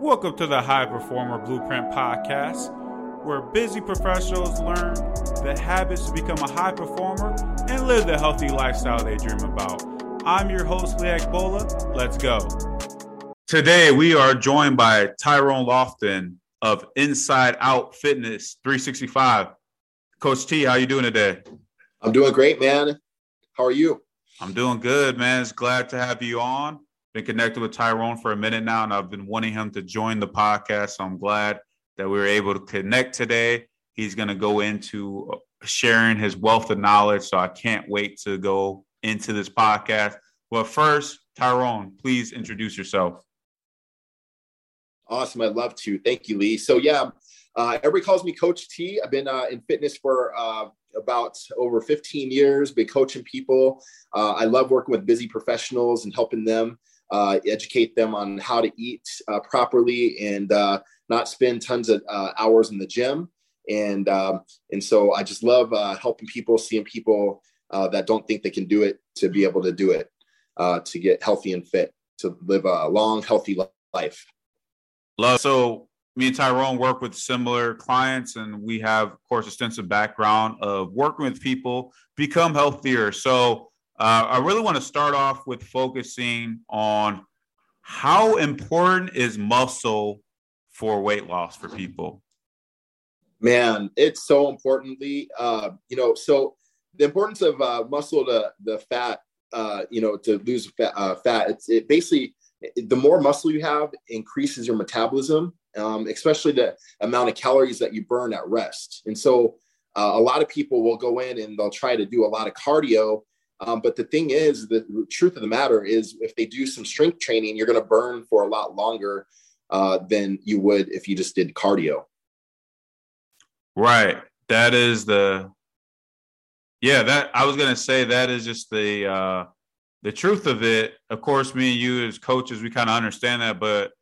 Welcome to the High Performer Blueprint Podcast, where busy professionals learn the habits to become a high performer and live the healthy lifestyle they dream about. I'm your host, Leak Bola. Let's go. Today, we are joined by Tyrone Lofton of Inside Out Fitness 365. Coach T, how you doing today? I'm doing great, man. How are you? I'm doing good, man. It's glad to have you on. Been connected with Tyrone for a minute now, and I've been wanting him to join the podcast. So I'm glad that we were able to connect today. He's going to go into sharing his wealth of knowledge. So I can't wait to go into this podcast. But first, Tyrone, please introduce yourself. Awesome. I'd love to. Thank you, Lee. So, yeah, uh, everybody calls me Coach T. I've been uh, in fitness for uh, about over 15 years, been coaching people. Uh, I love working with busy professionals and helping them uh, educate them on how to eat uh, properly and uh, not spend tons of uh, hours in the gym. And um, and so I just love uh, helping people, seeing people uh, that don't think they can do it to be able to do it, to get healthy and fit, to live a long, healthy life. Love. So me and Tyrone work with similar clients, and we have, of course, extensive background of working with people become healthier. So uh, I really want to start off with focusing on how important is muscle for weight loss for people. Man, it's so importantly, uh, you know, so the importance of uh, muscle to the fat, uh, you know, to lose fat, uh, fat it's it basically the more muscle you have increases your metabolism, um, especially the amount of calories that you burn at rest. And so uh, a lot of people will go in and they'll try to do a lot of cardio um, but the thing is, the truth of the matter is, if they do some strength training, you're going to burn for a lot longer uh, than you would if you just did cardio. Right. That is the. Yeah, that I was going to say that is just the uh, the truth of it. Of course, me and you as coaches, we kind of understand that, but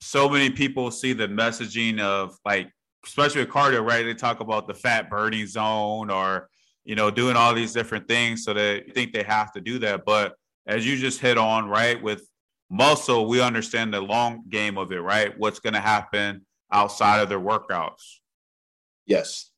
so many people see the messaging of like, especially with cardio, right? They talk about the fat burning zone or you know, doing all these different things so they think they have to do that. But as you just hit on, right, with muscle, we understand the long game of it, right? What's going to happen outside of their workouts. Yes.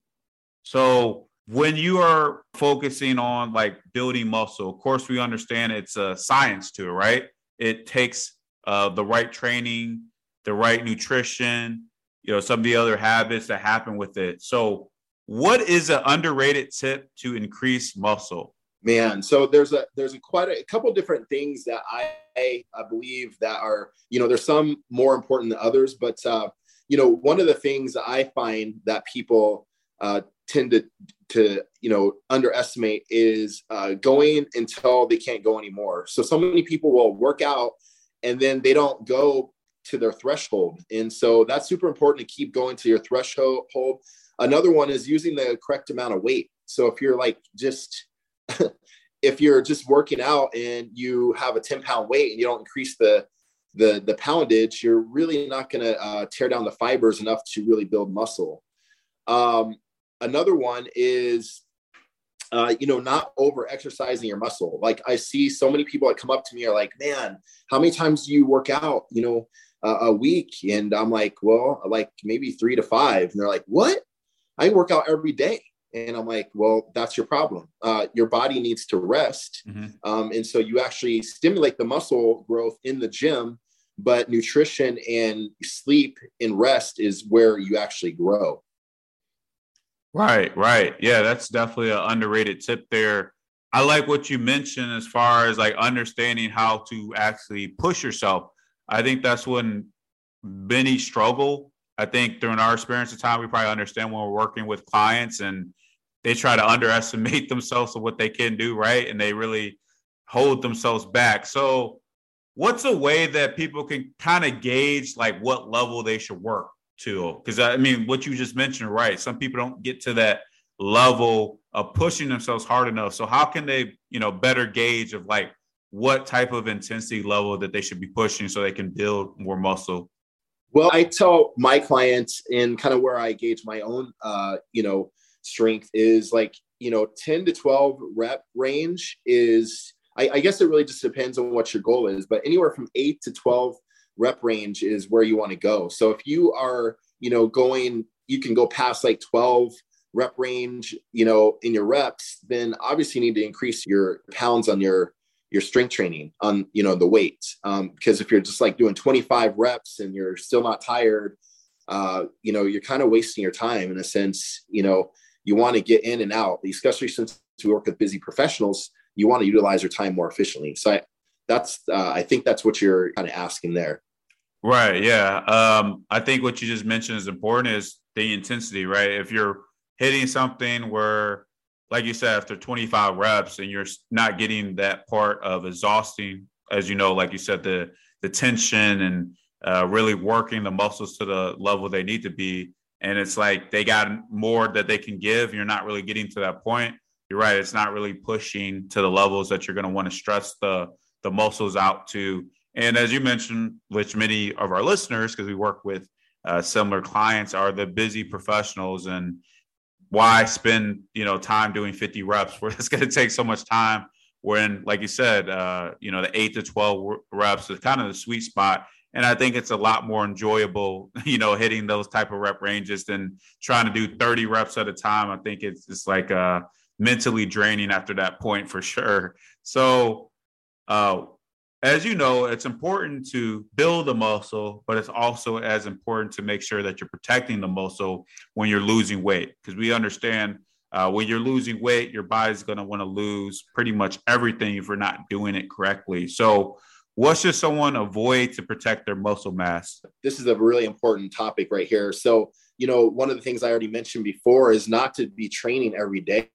So when you are focusing on like building muscle, of course, we understand it's a science to it, right? It takes uh, the right training, the right nutrition, you know, some of the other habits that happen with it. So what is an underrated tip to increase muscle? Man, so there's a there's a quite a, a couple different things that I I believe that are you know there's some more important than others, but uh, you know one of the things I find that people uh, tend to to you know underestimate is uh, going until they can't go anymore. So so many people will work out and then they don't go to their threshold, and so that's super important to keep going to your threshold Another one is using the correct amount of weight. So if you're like just if you're just working out and you have a 10 pound weight and you don't increase the the the poundage, you're really not going to uh, tear down the fibers enough to really build muscle. Um, another one is uh, you know, not over exercising your muscle. Like I see so many people that come up to me are like, man, how many times do you work out, you know, uh, a week? And I'm like, well, like maybe three to five. And they're like, what? I work out every day. And I'm like, well, that's your problem. Uh, your body needs to rest. Mm-hmm. Um, and so you actually stimulate the muscle growth in the gym, but nutrition and sleep and rest is where you actually grow. Right, right. Yeah, that's definitely an underrated tip there. I like what you mentioned as far as like understanding how to actually push yourself. I think that's when many struggle I think during our experience of time, we probably understand when we're working with clients and they try to underestimate themselves of what they can do, right? And they really hold themselves back. So, what's a way that people can kind of gauge like what level they should work to? Because I mean, what you just mentioned, right? Some people don't get to that level of pushing themselves hard enough. So, how can they, you know, better gauge of like what type of intensity level that they should be pushing so they can build more muscle? Well, I tell my clients in kind of where I gauge my own, uh, you know, strength is like, you know, 10 to 12 rep range is, I, I, guess it really just depends on what your goal is, but anywhere from eight to 12 rep range is where you want to go. So if you are, you know, going, you can go past like 12 rep range, you know, in your reps, then obviously you need to increase your pounds on your your strength training on you know the weight um, because if you're just like doing 25 reps and you're still not tired uh, you know you're kind of wasting your time in a sense you know you want to get in and out especially since we work with busy professionals you want to utilize your time more efficiently. So I, that's uh, i think that's what you're kind of asking there. Right yeah. Um, i think what you just mentioned is important is the intensity right? If you're hitting something where like you said after 25 reps and you're not getting that part of exhausting as you know like you said the the tension and uh, really working the muscles to the level they need to be. And it's like they got more that they can give. You're not really getting to that point. You're right it's not really pushing to the levels that you're going to want to stress the the muscles out to. And as you mentioned which many of our listeners because we work with uh, similar clients are the busy professionals. And why spend you know time doing 50 reps where it's going to take so much time when like you said uh, you know the 8 to 12 reps is kind of the sweet spot. And i think it's a lot more enjoyable you know hitting those type of rep ranges than trying to do 30 reps at a time. I think it's just like uh mentally draining after that point for sure. So uh as you know, it's important to build the muscle, but it's also as important to make sure that you're protecting the muscle when you're losing weight. Because we understand uh, when you're losing weight, your body's going to want to lose pretty much everything if you're not doing it correctly. So, what should someone avoid to protect their muscle mass? This is a really important topic right here. So, you know, one of the things I already mentioned before is not to be training every day.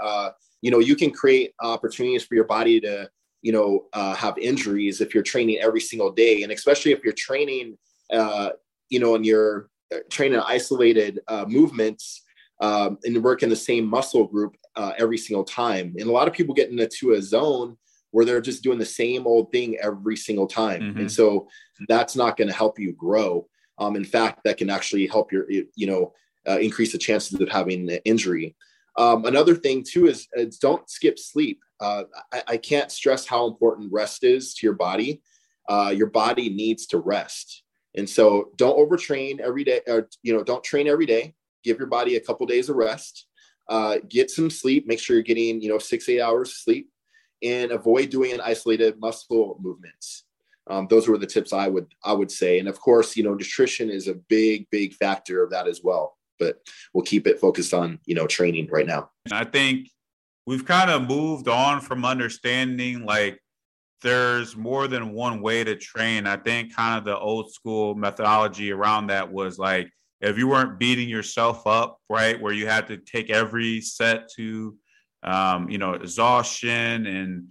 Uh, you know, you can create opportunities for your body to you know uh, have injuries if you're training every single day. And especially if you're training uh, you know and you're uh, training isolated uh, movements um, and work in the same muscle group uh, every single time. And a lot of people get into a zone where they're just doing the same old thing every single time. Mm-hmm. and so that's not going to help you grow. Um, in fact that can actually help your you know uh, increase the chances of having an injury. Um, another thing too is, is don't skip sleep. Uh, I, I, can't stress how important rest is to your body. Uh, your body needs to rest, and so don't overtrain every day. Or you know, don't train every day. Give your body a couple days of rest. Uh, get some sleep. Make sure you're getting you know six eight hours of sleep, and avoid doing an isolated muscle movements. Um, those were the tips I would I would say, and of course, you know, nutrition is a big big factor of that as well but we'll keep it focused on you know training right now. I think we've kind of moved on from understanding like there's more than one way to train. I think kind of the old school methodology around that was like if you weren't beating yourself up, right, where you had to take every set to um, you know exhaustion and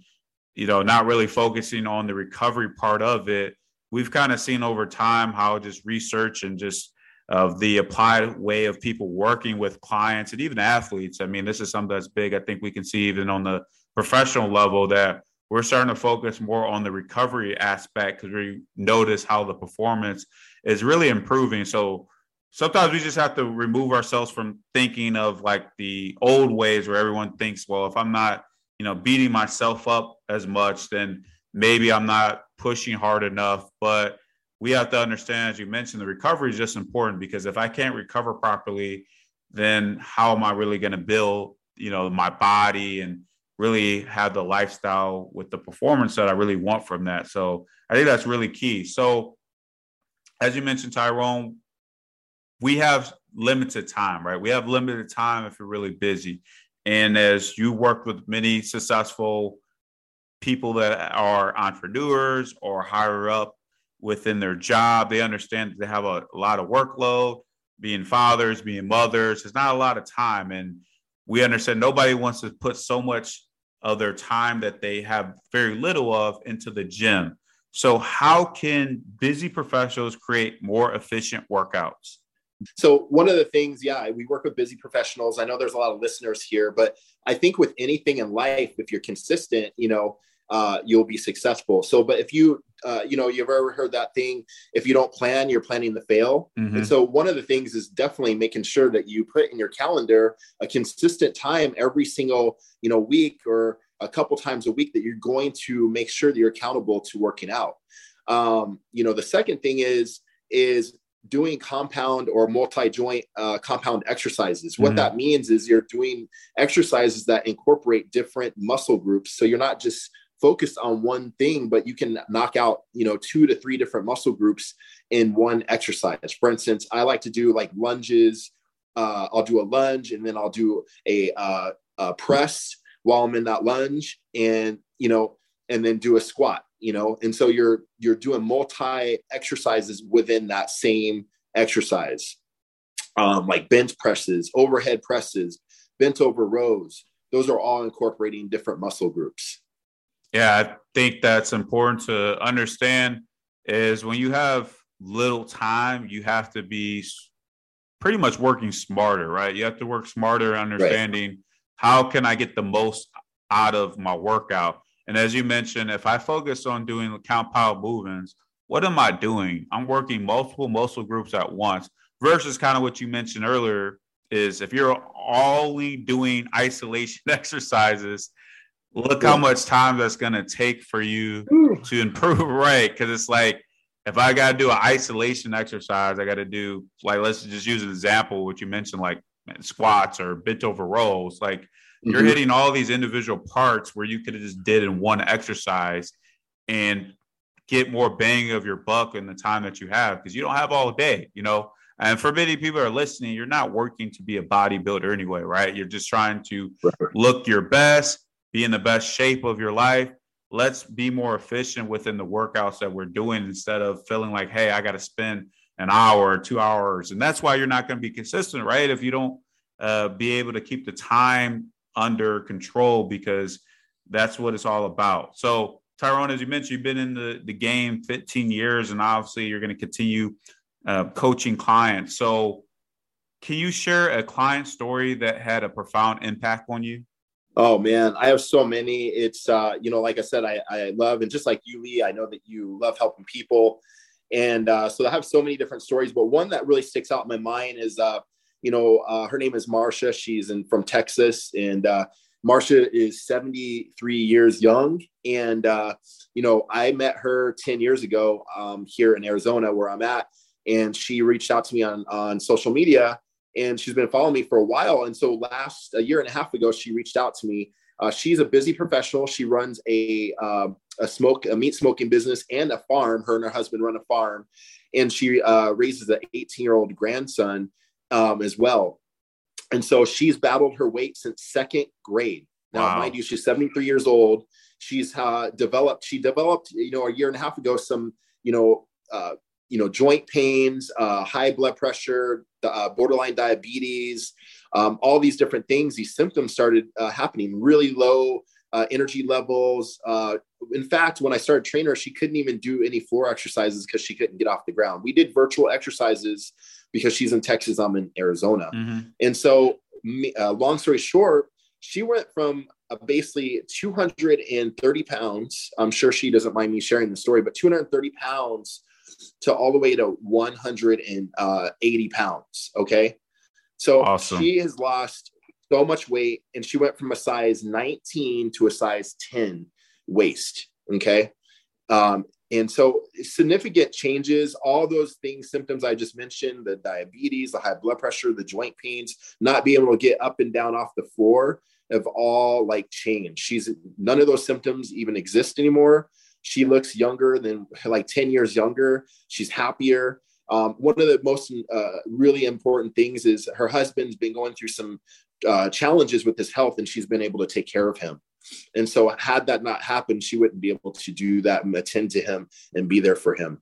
you know not really focusing on the recovery part of it. We've kind of seen over time how just research and just of the applied way of people working with clients and even athletes. I mean, this is something that's big. I think we can see even on the professional level that we're starting to focus more on the recovery aspect because we notice how the performance is really improving. So sometimes we just have to remove ourselves from thinking of like the old ways where everyone thinks, well, if I'm not, you know, beating myself up as much, then maybe I'm not pushing hard enough. But we have to understand, as you mentioned, the recovery is just important because if I can't recover properly, then how am I really going to build, you know, my body and really have the lifestyle with the performance that I really want from that? So I think that's really key. So, as you mentioned, Tyrone, we have limited time, right? We have limited time if you're really busy. And as you work with many successful people that are entrepreneurs or higher up within their job. They understand they have a, a lot of workload, being fathers, being mothers. It's not a lot of time. And we understand nobody wants to put so much of their time that they have very little of into the gym. So, how can busy professionals create more efficient workouts? So, one of the things, yeah, we work with busy professionals. I know there's a lot of listeners here, but I think with anything in life, if you're consistent, you know, uh, you'll be successful. So, but if you, uh, you know, you've ever heard that thing, if you don't plan, you're planning to fail. Mm-hmm. And so, one of the things is definitely making sure that you put in your calendar a consistent time every single, you know, week or a couple times a week that you're going to make sure that you're accountable to working out. Um, you know, the second thing is is doing compound or multi-joint uh, compound exercises. What mm-hmm. that means is you're doing exercises that incorporate different muscle groups. So you're not just focused on one thing, but you can knock out, you know, two to three different muscle groups in one exercise. For instance, I like to do like lunges. Uh, I'll do a lunge and then I'll do a, uh, a press while I'm in that lunge, and you know, and then do a squat. You know, and so you're you're doing multi exercises within that same exercise, um, like bench presses, overhead presses, bent over rows. Those are all incorporating different muscle groups. Yeah, I think that's important to understand is when you have little time, you have to be pretty much working smarter, right? You have to work smarter, understanding right. how can I get the most out of my workout. And as you mentioned, if I focus on doing compound movements, what am I doing? I'm working multiple muscle groups at once versus kind of what you mentioned earlier is if you're only doing isolation exercises look how much time that's going to take for you to improve right? Because it's like if i got to do an isolation exercise i got to do like let's just use an example what you mentioned like squats or bent over rows like mm-hmm. you're hitting all these individual parts where you could have just did in one exercise and get more bang of your buck in the time that you have because you don't have all day you know? And for many people are listening you're not working to be a bodybuilder anyway right? You're just trying to look your best be in the best shape of your life. Let's be more efficient within the workouts that we're doing instead of feeling like, hey, I got to spend an hour or two hours. And that's why you're not going to be consistent, right? If you don't uh, be able to keep the time under control, because that's what it's all about. So, Tyrone, as you mentioned, you've been in the, the game 15 years, and obviously you're going to continue uh, coaching clients. So, can you share a client story that had a profound impact on you? Oh man, I have so many. It's uh, you know, like I said, I, I love and just like you, Lee, I know that you love helping people. And uh, so I have so many different stories, but one that really sticks out in my mind is uh, you know, uh, her name is Marsha. She's in from Texas, and uh, Marsha is 73 years young. And uh, you know, I met her 10 years ago um, here in Arizona, where I'm at, and she reached out to me on on social media and she's been following me for a while. And so last a year and a half ago, she reached out to me. Uh, she's a busy professional. She runs a uh, a smoke a meat smoking business and a farm. Her and her husband run a farm, and she uh, raises an 18 year old grandson um, as well. And so she's battled her weight since second grade. Now, wow. mind you, she's 73 years old. She's uh, developed. She developed, you know, a year and a half ago some, you know, uh, you know, joint pains, uh, high blood pressure, uh, borderline diabetes, um, all these different things. These symptoms started uh, happening. Really low uh, energy levels. Uh, in fact, when I started training her, she couldn't even do any floor exercises because she couldn't get off the ground. We did virtual exercises because she's in Texas. I'm in Arizona, mm-hmm. and so uh, long story short, she went from basically 230 pounds. I'm sure she doesn't mind me sharing the story, but 230 pounds to all the way to 180 uh, pounds. Okay. So awesome. she has lost so much weight and she went from a size 19 to a size 10 waist. Okay. Um, and so significant changes, all those things, symptoms I just mentioned, the diabetes, the high blood pressure, the joint pains, not being able to get up and down off the floor have all like changed. She's none of those symptoms even exist anymore. She looks younger than like 10 years younger. She's happier. Um, one of the most uh, really important things is her husband's been going through some uh, challenges with his health and she's been able to take care of him. And so, had that not happened, she wouldn't be able to do that and attend to him and be there for him.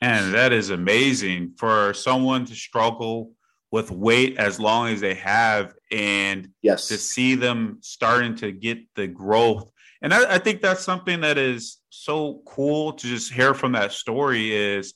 And that is amazing for someone to struggle with weight as long as they have and yes. to see them starting to get the growth and I, I, think that's something that is so cool to just hear from that story is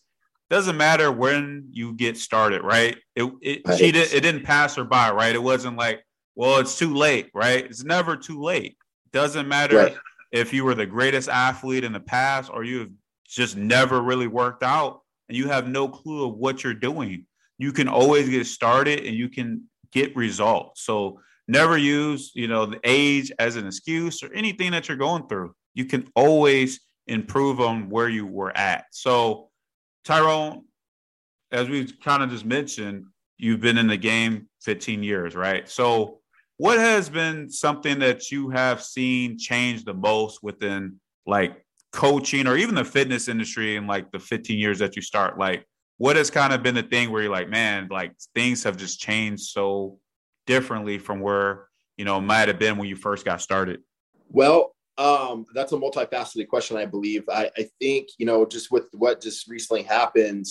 doesn't matter when you get started right? It it, right. She did, it didn't pass her by right? It wasn't like well it's too late right? It's never too late. Doesn't matter right. if you were the greatest athlete in the past or you have just never really worked out and you have no clue of what you're doing you can always get started and you can get results. So never use you know the age as an excuse or anything that you're going through you can always improve on where you were at. So, Tyrone, as we kind of just mentioned, you've been in the game 15 years, right? So, what has been something that you have seen change the most within like coaching or even the fitness industry in like the 15 years that you start? Like, what has kind of been the thing where you're like, man, like things have just changed so differently from where you know might have been when you first got started? Well, um, that's a multifaceted question, I believe. I, I think you know just with what just recently happened,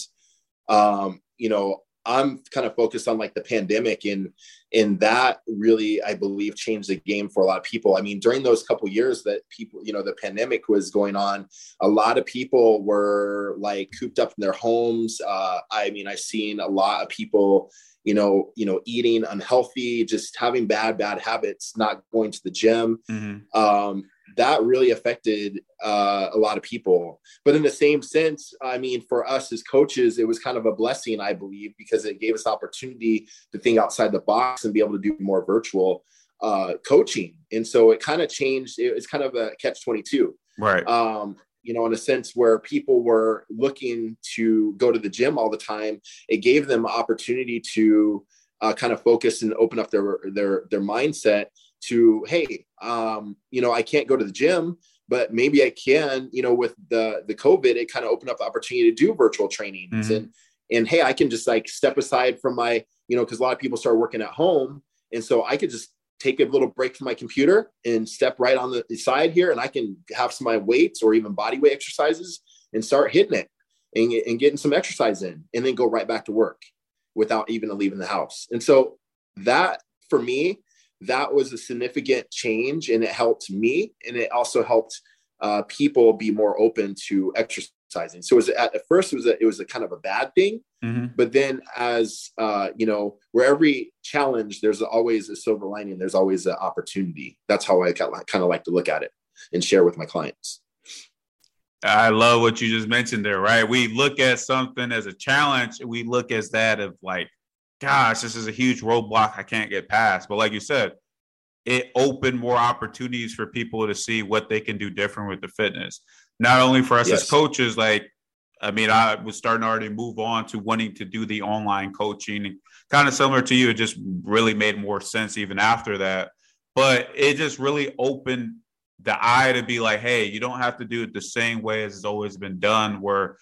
um, you know, I'm kind of focused on like the pandemic and and that really I believe changed the game for a lot of people. I mean, during those couple years that people, you know, the pandemic was going on, a lot of people were like cooped up in their homes. Uh, I mean, I've seen a lot of people, you know, you know, eating unhealthy, just having bad, bad habits, not going to the gym. Mm-hmm. Um, that really affected uh, a lot of people. But in the same sense, I mean, for us as coaches, it was kind of a blessing, I believe, because it gave us opportunity to think outside the box and be able to do more virtual uh, coaching. And so it kind of changed. It was kind of a catch 22. Right. Um, you know, in a sense where people were looking to go to the gym all the time, it gave them opportunity to uh, kind of focus and open up their their their mindset to hey um, you know i can't go to the gym but maybe i can you know with the the covid it kind of opened up the opportunity to do virtual trainings mm-hmm. and and hey i can just like step aside from my you know because a lot of people start working at home and so i could just take a little break from my computer and step right on the side here and i can have some of my weights or even body weight exercises and start hitting it and, and getting some exercise in and then go right back to work without even leaving the house and so that for me that was a significant change and it helped me and it also helped uh, people be more open to exercising so it was at, at first it was a, it was a kind of a bad thing mm-hmm. but then as uh, you know where every challenge there's always a silver lining there's always an opportunity that's how i kind of like to look at it and share with my clients I love what you just mentioned there, right? We look at something as a challenge. We look as that of like, gosh, this is a huge roadblock I can't get past. But like you said, it opened more opportunities for people to see what they can do different with the fitness. Not only for us yes. as coaches, like I mean, I was starting to already move on to wanting to do the online coaching. Kind of similar to you, it just really made more sense even after that. But it just really opened the eye to be like, hey, you don't have to do it the same way as it's always been done, where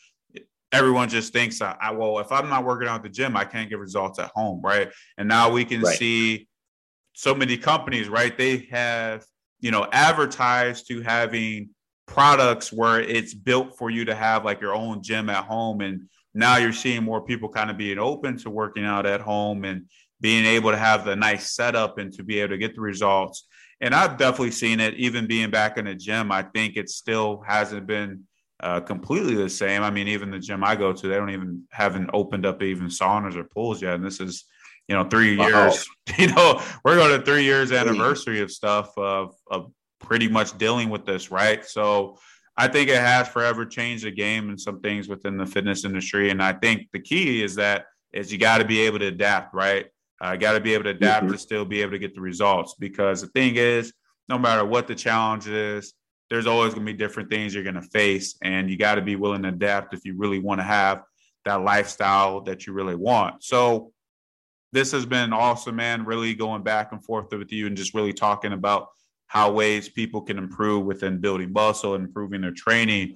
everyone just thinks, I, well, if I'm not working out at the gym, I can't get results at home, right? And now we can right. see so many companies, right? They have, you know, advertised to having products where it's built for you to have like your own gym at home. And now you're seeing more people kind of being open to working out at home and being able to have the nice setup and to be able to get the results. And I've definitely seen it, even being back in the gym. I think it still hasn't been uh, completely the same. I mean, even the gym I go to, they don't even haven't opened up even saunas or pools yet. And this is, you know, three years. Wow. You know, we're going to three years anniversary of stuff of of pretty much dealing with this, right? So I think it has forever changed the game and some things within the fitness industry. And I think the key is that is you got to be able to adapt, right? I uh, got to be able to adapt mm-hmm. to still be able to get the results because the thing is, no matter what the challenge is, there's always going to be different things you're going to face, and you got to be willing to adapt if you really want to have that lifestyle that you really want. So, this has been awesome, man. Really going back and forth with you and just really talking about how ways people can improve within building muscle and improving their training.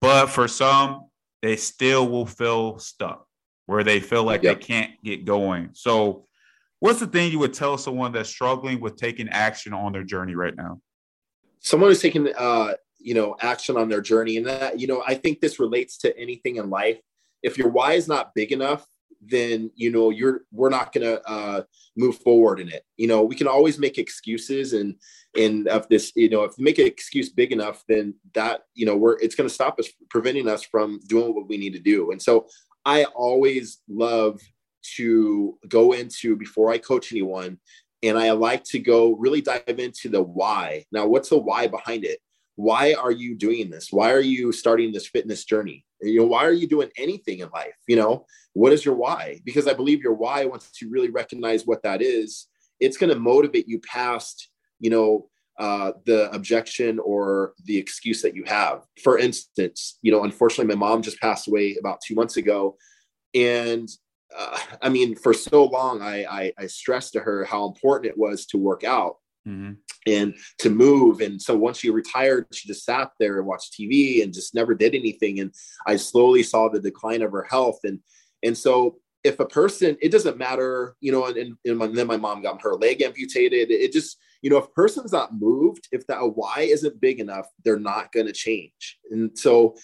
But for some, they still will feel stuck where they feel like yep. they can't get going. So, what's the thing you would tell someone that's struggling with taking action on their journey right now? Someone who's taking, uh, you know, action on their journey, and that, you know, I think this relates to anything in life. If your why is not big enough, then you know you're we're not going to uh, move forward in it. You know, we can always make excuses, and and if this, you know, if we make an excuse big enough, then that you know we're it's going to stop us, preventing us from doing what we need to do. And so I always love to go into before I coach anyone, and I like to go really dive into the why. Now, what's the why behind it? Why are you doing this? Why are you starting this fitness journey? You know, why are you doing anything in life? You know, what is your why? Because I believe your why, once you really recognize what that is, it's going to motivate you past, you know, uh, the objection or the excuse that you have. For instance, you know, unfortunately, my mom just passed away about two months ago, and uh, I mean, for so long, I, I, I stressed to her how important it was to work out mm-hmm. and to move. And so once she retired, she just sat there and watched TV and just never did anything. And I slowly saw the decline of her health. And and so if a person, it doesn't matter, you know, and, and, my, then my mom got her leg amputated. It just, you know, if a person's not moved, if that why isn't big enough, they're not going to change. And so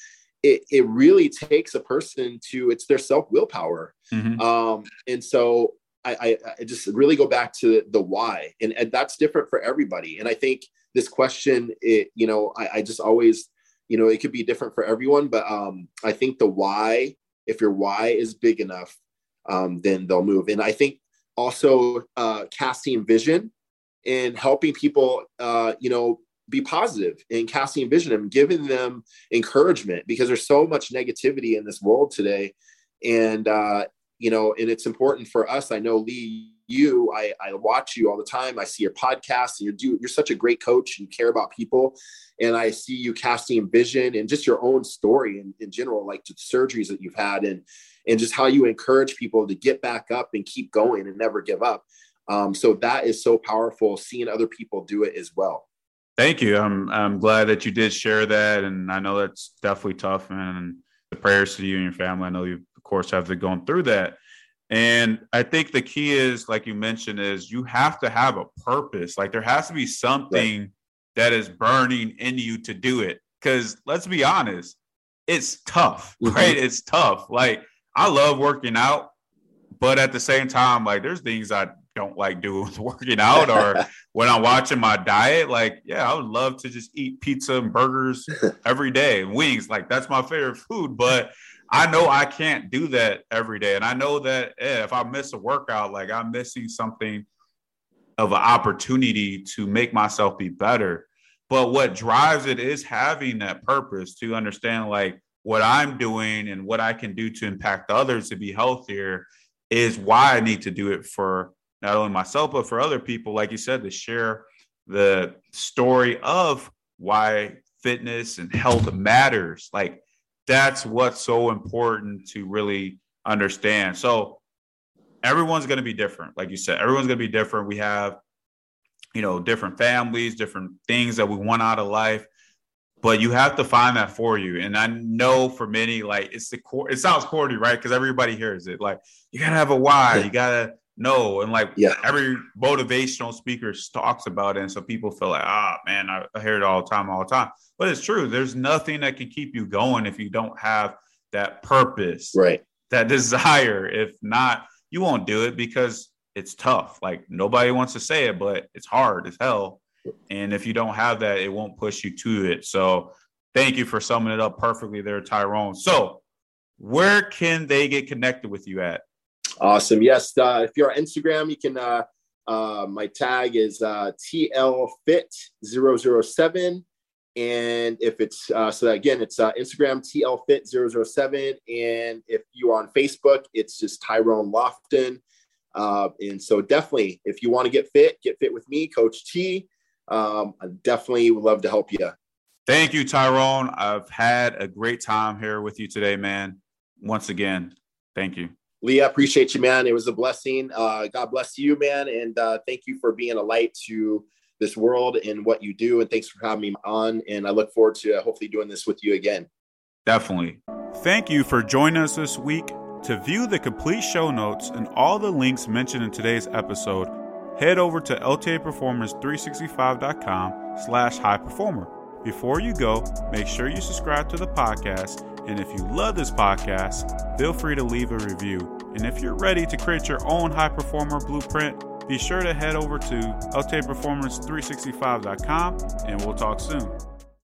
it, it really takes a person to it's their self willpower mm-hmm. um, and so I, I, I, just really go back to the why and, and that's different for everybody. And i think this question it you know I, I just always you know it could be different for everyone but um, i think the why if your why is big enough um, then they'll move. And i think also uh, casting vision and helping people uh, you know be positive and casting vision and giving them encouragement because there's so much negativity in this world today. And uh you know and it's important for us i know lee you i i watch you all the time i see your podcast and you're do you're such a great coach and you care about people and i see you casting vision and just your own story in, in general like the surgeries that you've had and and just how you encourage people to get back up and keep going and never give up um, so that is so powerful seeing other people do it as well Thank you. I'm I'm glad that you did share that, and I know that's definitely tough. And the prayers to you and your family. I know you, of course, have to go through that. And I think the key is, like you mentioned, is you have to have a purpose. Like there has to be something right. that is burning in you to do it. Because let's be honest, it's tough, mm-hmm. right? It's tough. Like I love working out, but at the same time, like there's things I don't like doing with working out or when I'm watching my diet, like, yeah, I would love to just eat pizza and burgers every day and wings. Like, that's my favorite food. But I know I can't do that every day. And I know that eh, if I miss a workout, like I'm missing something of an opportunity to make myself be better. But what drives it is having that purpose to understand, like, what I'm doing and what I can do to impact others to be healthier is why I need to do it for not only myself, but for other people, like you said, to share the story of why fitness and health matters. Like that's what's so important to really understand. So everyone's going to be different. Like you said, everyone's going to be different. We have, you know, different families, different things that we want out of life but you have to find that for you. And I know for many, like it's the core, it sounds corny, right? Because everybody hears it. Like you gotta have a why, you gotta no and like yeah. every motivational speaker talks about it and so people feel like ah oh, man I, I hear it all the time all the time. But it's true there's nothing that can keep you going if you don't have that purpose right. that desire. If not you won't do it because it's tough. Like nobody wants to say it but it's hard as hell. And if you don't have that it won't push you to it. So thank you for summing it up perfectly there tyrone. So where can they get connected with you at Awesome. Yes. Uh, if you're on Instagram, you can, uh, uh, my tag is uh, TLFit007. And if it's, uh, so again, it's uh, Instagram TLFit007. And if you're on Facebook, it's just Tyrone Lofton. Uh, and so definitely, if you want to get fit, get fit with me, Coach T. Um, I definitely would love to help you. Thank you, Tyrone. I've had a great time here with you today, man. Once again, thank you. Leah, appreciate you, man. It was a blessing. Uh, God bless you, man. And uh, thank you for being a light to this world and what you do. And thanks for having me on. And I look forward to uh, hopefully doing this with you again. Definitely. Thank you for joining us this week. To view the complete show notes and all the links mentioned in today's episode, head over to ltaperformance365.com slash high performer. Before you go, make sure you subscribe to the podcast and if you love this podcast, feel free to leave a review. And if you're ready to create your own high performer blueprint, be sure to head over to ltaperformance365.com and we'll talk soon.